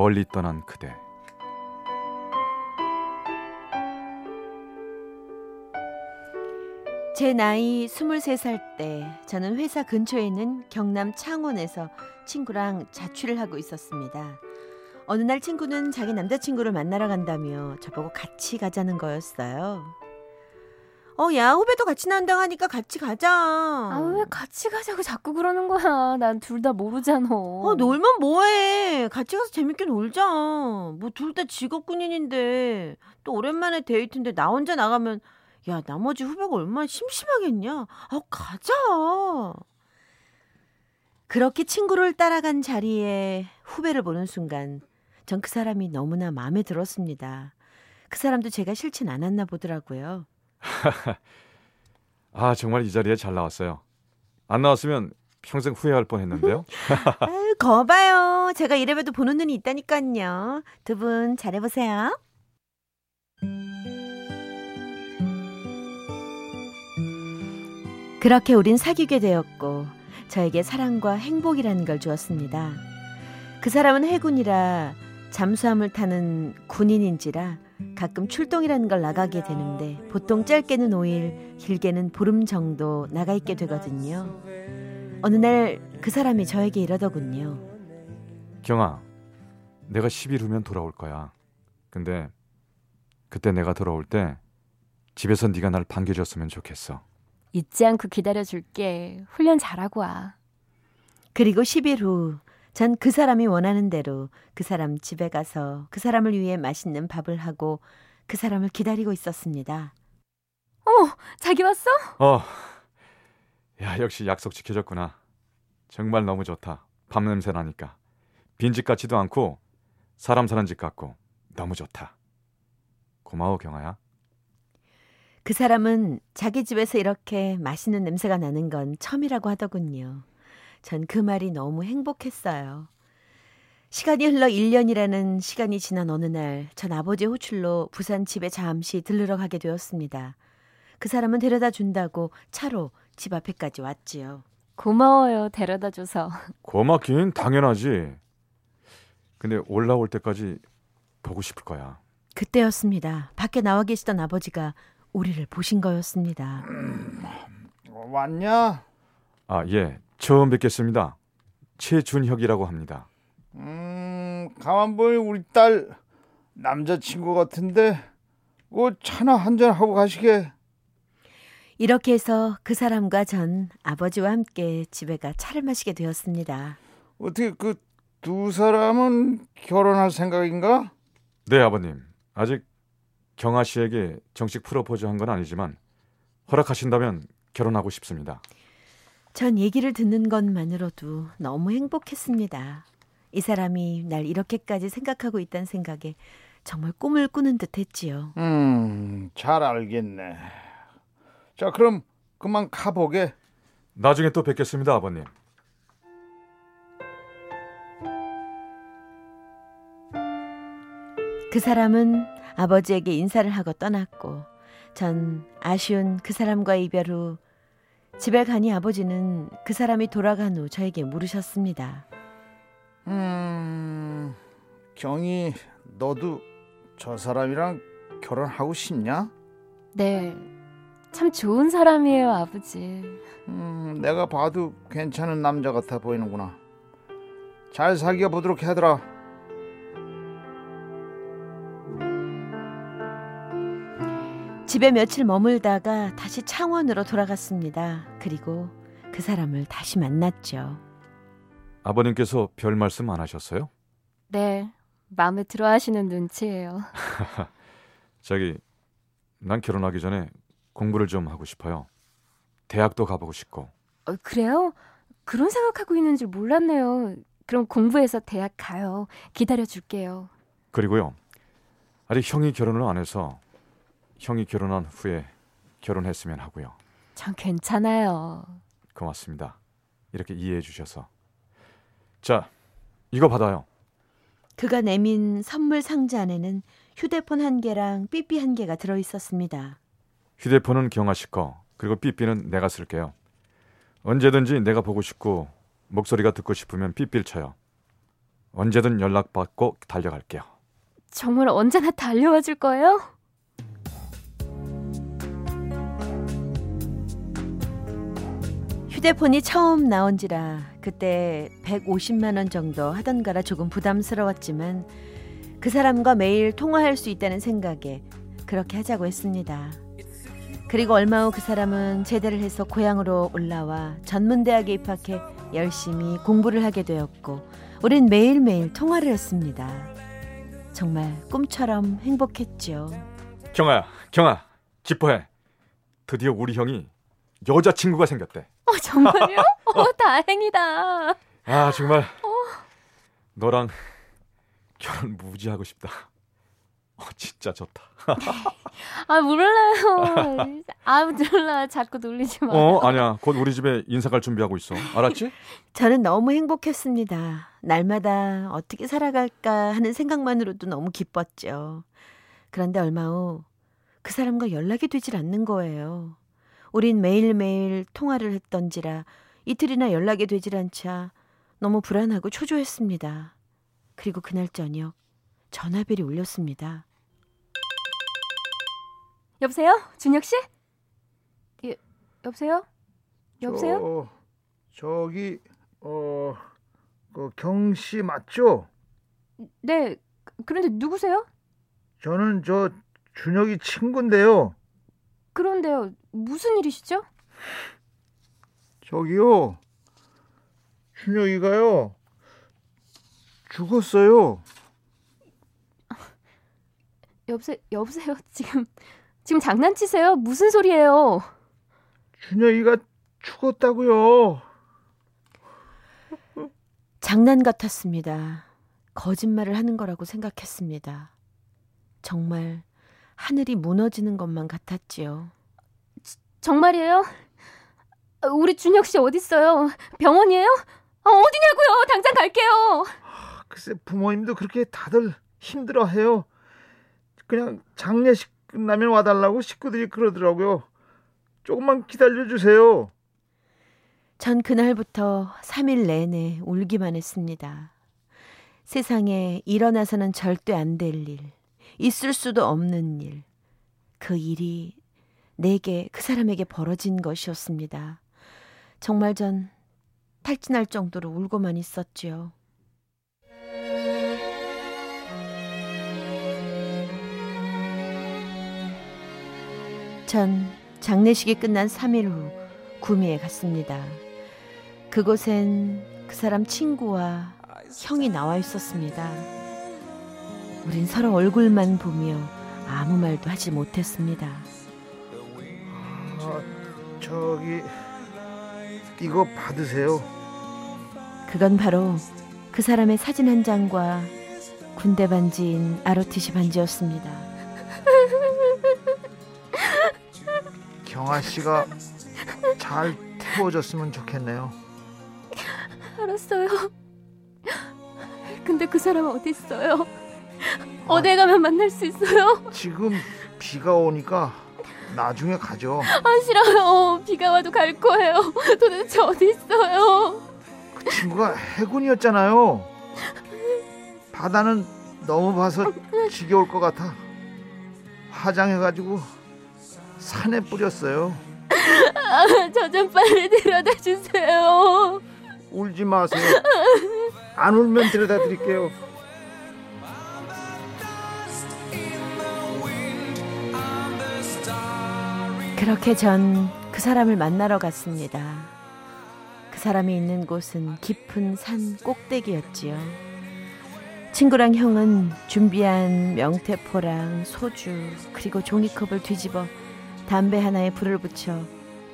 멀리 떠난 그대 제 나이 23살 때 저는 회사 근처에 있는 경남 창원에서 친구랑 자취를 하고 있었습니다. 어느 날 친구는 자기 남자친구를 만나러 간다며 저보고 같이 가자는 거였어요. 어, 야, 후배도 같이 난다고 하니까 같이 가자. 아, 왜 같이 가자고 자꾸 그러는 거야? 난 둘 다 모르잖아. 어, 놀면 뭐해. 같이 가서 재밌게 놀자. 뭐 둘 다 직업 군인인데 또 오랜만에 데이트인데 나 혼자 나가면 야, 나머지 후배가 얼마나 심심하겠냐. 아, 가자. 그렇게 친구를 따라간 자리에 후배를 보는 순간 전 그 사람이 너무나 마음에 들었습니다. 그 사람도 제가 싫진 않았나 보더라고요. 아 정말 이 자리에 잘 나왔어요. 안 나왔으면 평생 후회할 뻔했는데요. 아유, 거봐요. 제가 이래봬도 보는 눈이 있다니까요. 두 분 잘해보세요. 그렇게 우린 사귀게 되었고 저에게 사랑과 행복이라는 걸 주었습니다. 그 사람은 해군이라 잠수함을 타는 군인인지라 가끔 출동이라는 걸 나가게 되는데 보통 짧게는 5일, 길게는 보름 정도 나가 있게 되거든요. 어느 날 그 사람이 저에게 이러더군요. 경아, 내가 10일 후면 돌아올 거야. 근데 그때 내가 돌아올 때 집에서 네가 날 반겨줬으면 좋겠어. 잊지 않고 기다려줄게. 훈련 잘하고 와. 그리고 10일 후, 전 그 사람이 원하는 대로 그 사람 집에 가서 그 사람을 위해 맛있는 밥을 하고 그 사람을 기다리고 있었습니다. 어, 자기 왔어? 어, 야 역시 약속 지켜줬구나. 정말 너무 좋다. 밥 냄새 나니까 빈집 같지도 않고 사람 사는 집 같고 너무 좋다. 고마워 경아야. 그 사람은 자기 집에서 이렇게 맛있는 냄새가 나는 건 처음이라고 하더군요. 전 그 말이 너무 행복했어요. 시간이 흘러 1년이라는 시간이 지난 어느 날, 전 아버지의 호출로 부산 집에 잠시 들르러 가게 되었습니다. 그 사람은 데려다 준다고 차로 집 앞에까지 왔지요. 고마워요. 데려다 줘서. 고맙긴 당연하지. 근데 올라올 때까지 보고 싶을 거야. 그때였습니다. 밖에 나와 계시던 아버지가 우리를 보신 거였습니다. 왔냐? 아 예, 처음 뵙겠습니다. 최준혁이라고 합니다. 음, 가만 보니 우리 딸 남자친구 같은데 그 차나 한잔 하고 가시게. 이렇게 해서 그 사람과 전 아버지와 함께 집에 가 차를 마시게 되었습니다. 어떻게 그 두 사람은 결혼할 생각인가? 네 아버님, 아직 경아 씨에게 정식 프로포즈 한 건 아니지만 허락하신다면 결혼하고 싶습니다. 전 얘기를 듣는 것만으로도 너무 행복했습니다. 이 사람이 날 이렇게까지 생각하고 있다는 생각에 정말 꿈을 꾸는 듯 했지요. 음, 잘 알겠네. 자, 그럼 그만 가보게. 나중에 또 뵙겠습니다 아버님. 그 사람은 아버지에게 인사를 하고 떠났고 전 아쉬운 그 사람과의 이별 후 집에 가니 아버지는 그 사람이 돌아간 후 저에게 물으셨습니다. 음, 경이 너도 저 사람이랑 결혼하고 싶냐? 네. 참 좋은 사람이에요, 아버지. 음, 내가 봐도 괜찮은 남자 같아 보이는구나. 잘 사귀어 보도록 하더라. 집에 며칠 머물다가 다시 창원으로 돌아갔습니다. 그리고 그 사람을 다시 만났죠. 아버님께서 별 말씀 안 하셨어요? 네. 마음에 들어 하시는 눈치예요. 저기 난 결혼하기 전에 공부를 좀 하고 싶어요. 대학도 가보고 싶고. 어, 그래요? 그런 생각하고 있는 줄 몰랐네요. 그럼 공부해서 대학 가요. 기다려 줄게요. 그리고요. 아직 형이 결혼을 안 해서 형이 결혼한 후에 결혼했으면 하고요. 전 괜찮아요. 고맙습니다. 이렇게 이해해 주셔서. 자, 이거 받아요. 그가 내민 선물 상자 안에는 휴대폰 한 개랑 삐삐 한 개가 들어 있었습니다. 휴대폰은 경아 씨 거, 그리고 삐삐는 내가 쓸게요. 언제든지 내가 보고 싶고 목소리가 듣고 싶으면 삐삐를 쳐요. 언제든 연락받고 달려갈게요. 정말 언제나 달려와 줄 거예요? 휴대폰이 처음 나온지라 그때 150만 원 정도 하던가라 조금 부담스러웠지만 그 사람과 매일 통화할 수 있다는 생각에 그렇게 하자고 했습니다. 그리고 얼마 후 그 사람은 제대를 해서 고향으로 올라와 전문대학에 입학해 열심히 공부를 하게 되었고 우린 매일매일 통화를 했습니다. 정말 꿈처럼 행복했죠. 경아야, 경아, 기뻐해. 드디어 우리 형이 여자친구가 생겼대. 어, 정말요? 어, 다행이다. 아, 정말 너랑 결혼 무지하고 싶다. 어, 진짜 좋다. 아, 몰라요. 아, 몰라. 자꾸 놀리지 마. 어, 아니야. 곧 우리 집에 인사 갈 준비하고 있어. 알았지? 저는 너무 행복했습니다. 날마다 어떻게 살아갈까 하는 생각만으로도 너무 기뻤죠. 그런데 얼마 후 그 사람과 연락이 되질 않는 거예요. 우린 매일매일 통화를 했던지라 이틀이나 연락이 되질 않자 너무 불안하고 초조했습니다. 그리고 그날 저녁 전화벨이 울렸습니다. 여보세요? 준혁 씨? 예, 여보세요? 여보세요? 저, 저기 어, 그 경씨 맞죠? 네. 그런데 누구세요? 저는 저 준혁이 친구인데요. 그런데요. 무슨 일이시죠? 저기요. 준혁이가요. 죽었어요. 여보세요? 여보세요? 지금 지금 장난치세요? 무슨 소리예요? 준혁이가 죽었다고요. 장난 같았습니다. 거짓말을 하는 거라고 생각했습니다. 정말 하늘이 무너지는 것만 같았지요. 정말이에요? 아, 우리 준혁 씨 어디 있어요? 병원이에요? 아, 어디냐고요? 당장 갈게요. 글쎄 부모님도 그렇게 다들 힘들어해요. 그냥 장례식 끝나면 와달라고 식구들이 그러더라고요. 조금만 기다려 주세요. 전 그날부터 3일 내내 울기만 했습니다. 세상에 일어나서는 절대 안 될 일, 있을 수도 없는 일. 그 일이 내게, 그 사람에게 벌어진 것이었습니다. 정말 전 탈진할 정도로 울고만 있었지요. 전 장례식이 끝난 3일 후 구미에 갔습니다. 그곳엔 그 사람 친구와 형이 나와 있었습니다. 우린 서로 얼굴만 보며 아무 말도 하지 못했습니다. 아, 저기 이거 받으세요. 그건 바로 그 사람의 사진 한 장과 군대 반지인 아로티시 반지였습니다. 경아 씨가 잘 태워졌으면 좋겠네요. 알았어요. 근데 그 사람 어디 있어요? 어디 가면 만날 수 있어요? 지금 비가 오니까 나중에 가죠. 아 싫어요. 비가 와도 갈 거예요. 도대체 어디 있어요? 그 친구가 해군이었잖아요. 바다는 너무 봐서 지겨울 것 같아. 화장해가지고 산에 뿌렸어요. 아, 저좀 빨리 데려다 주세요. 울지 마세요. 안 울면 데려다 드릴게요. 그렇게 전 그 사람을 만나러 갔습니다. 그 사람이 있는 곳은 깊은 산 꼭대기였지요. 친구랑 형은 준비한 명태포랑 소주 그리고 종이컵을 뒤집어 담배 하나에 불을 붙여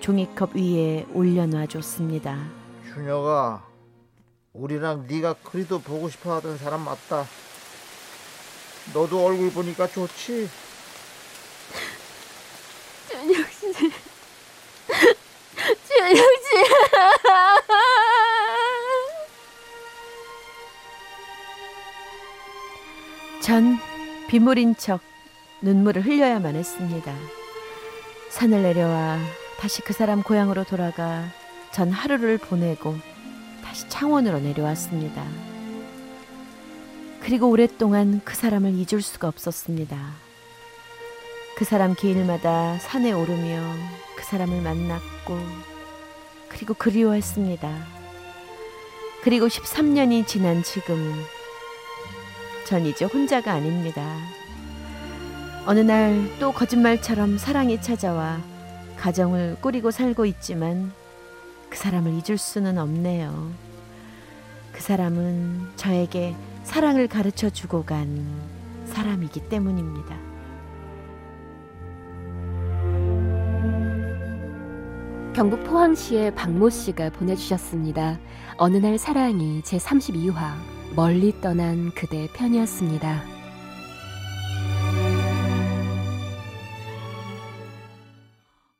종이컵 위에 올려놔 줬습니다. 준혁아, 우리랑 네가 그리도 보고 싶어 하던 사람 맞다. 너도 얼굴 보니까 좋지? 준혁 씨. 준혁 씨. 전 비물인 척 눈물을 흘려야만 했습니다. 산을 내려와 다시 그 사람 고향으로 돌아가 전 하루를 보내고 다시 창원으로 내려왔습니다. 그리고 오랫동안 그 사람을 잊을 수가 없었습니다. 그 사람 길마다 산에 오르며 그 사람을 만났고 그리고 그리워했습니다. 그리고 13년이 지난 지금 전 이제 혼자가 아닙니다. 어느 날 또 거짓말처럼 사랑이 찾아와 가정을 꾸리고 살고 있지만 그 사람을 잊을 수는 없네요. 그 사람은 저에게 사랑을 가르쳐 주고 간 사람이기 때문입니다. 경북 포항시의 박모 씨가 보내주셨습니다. 어느 날 사랑이 제 32화 멀리 떠난 그대 편이었습니다.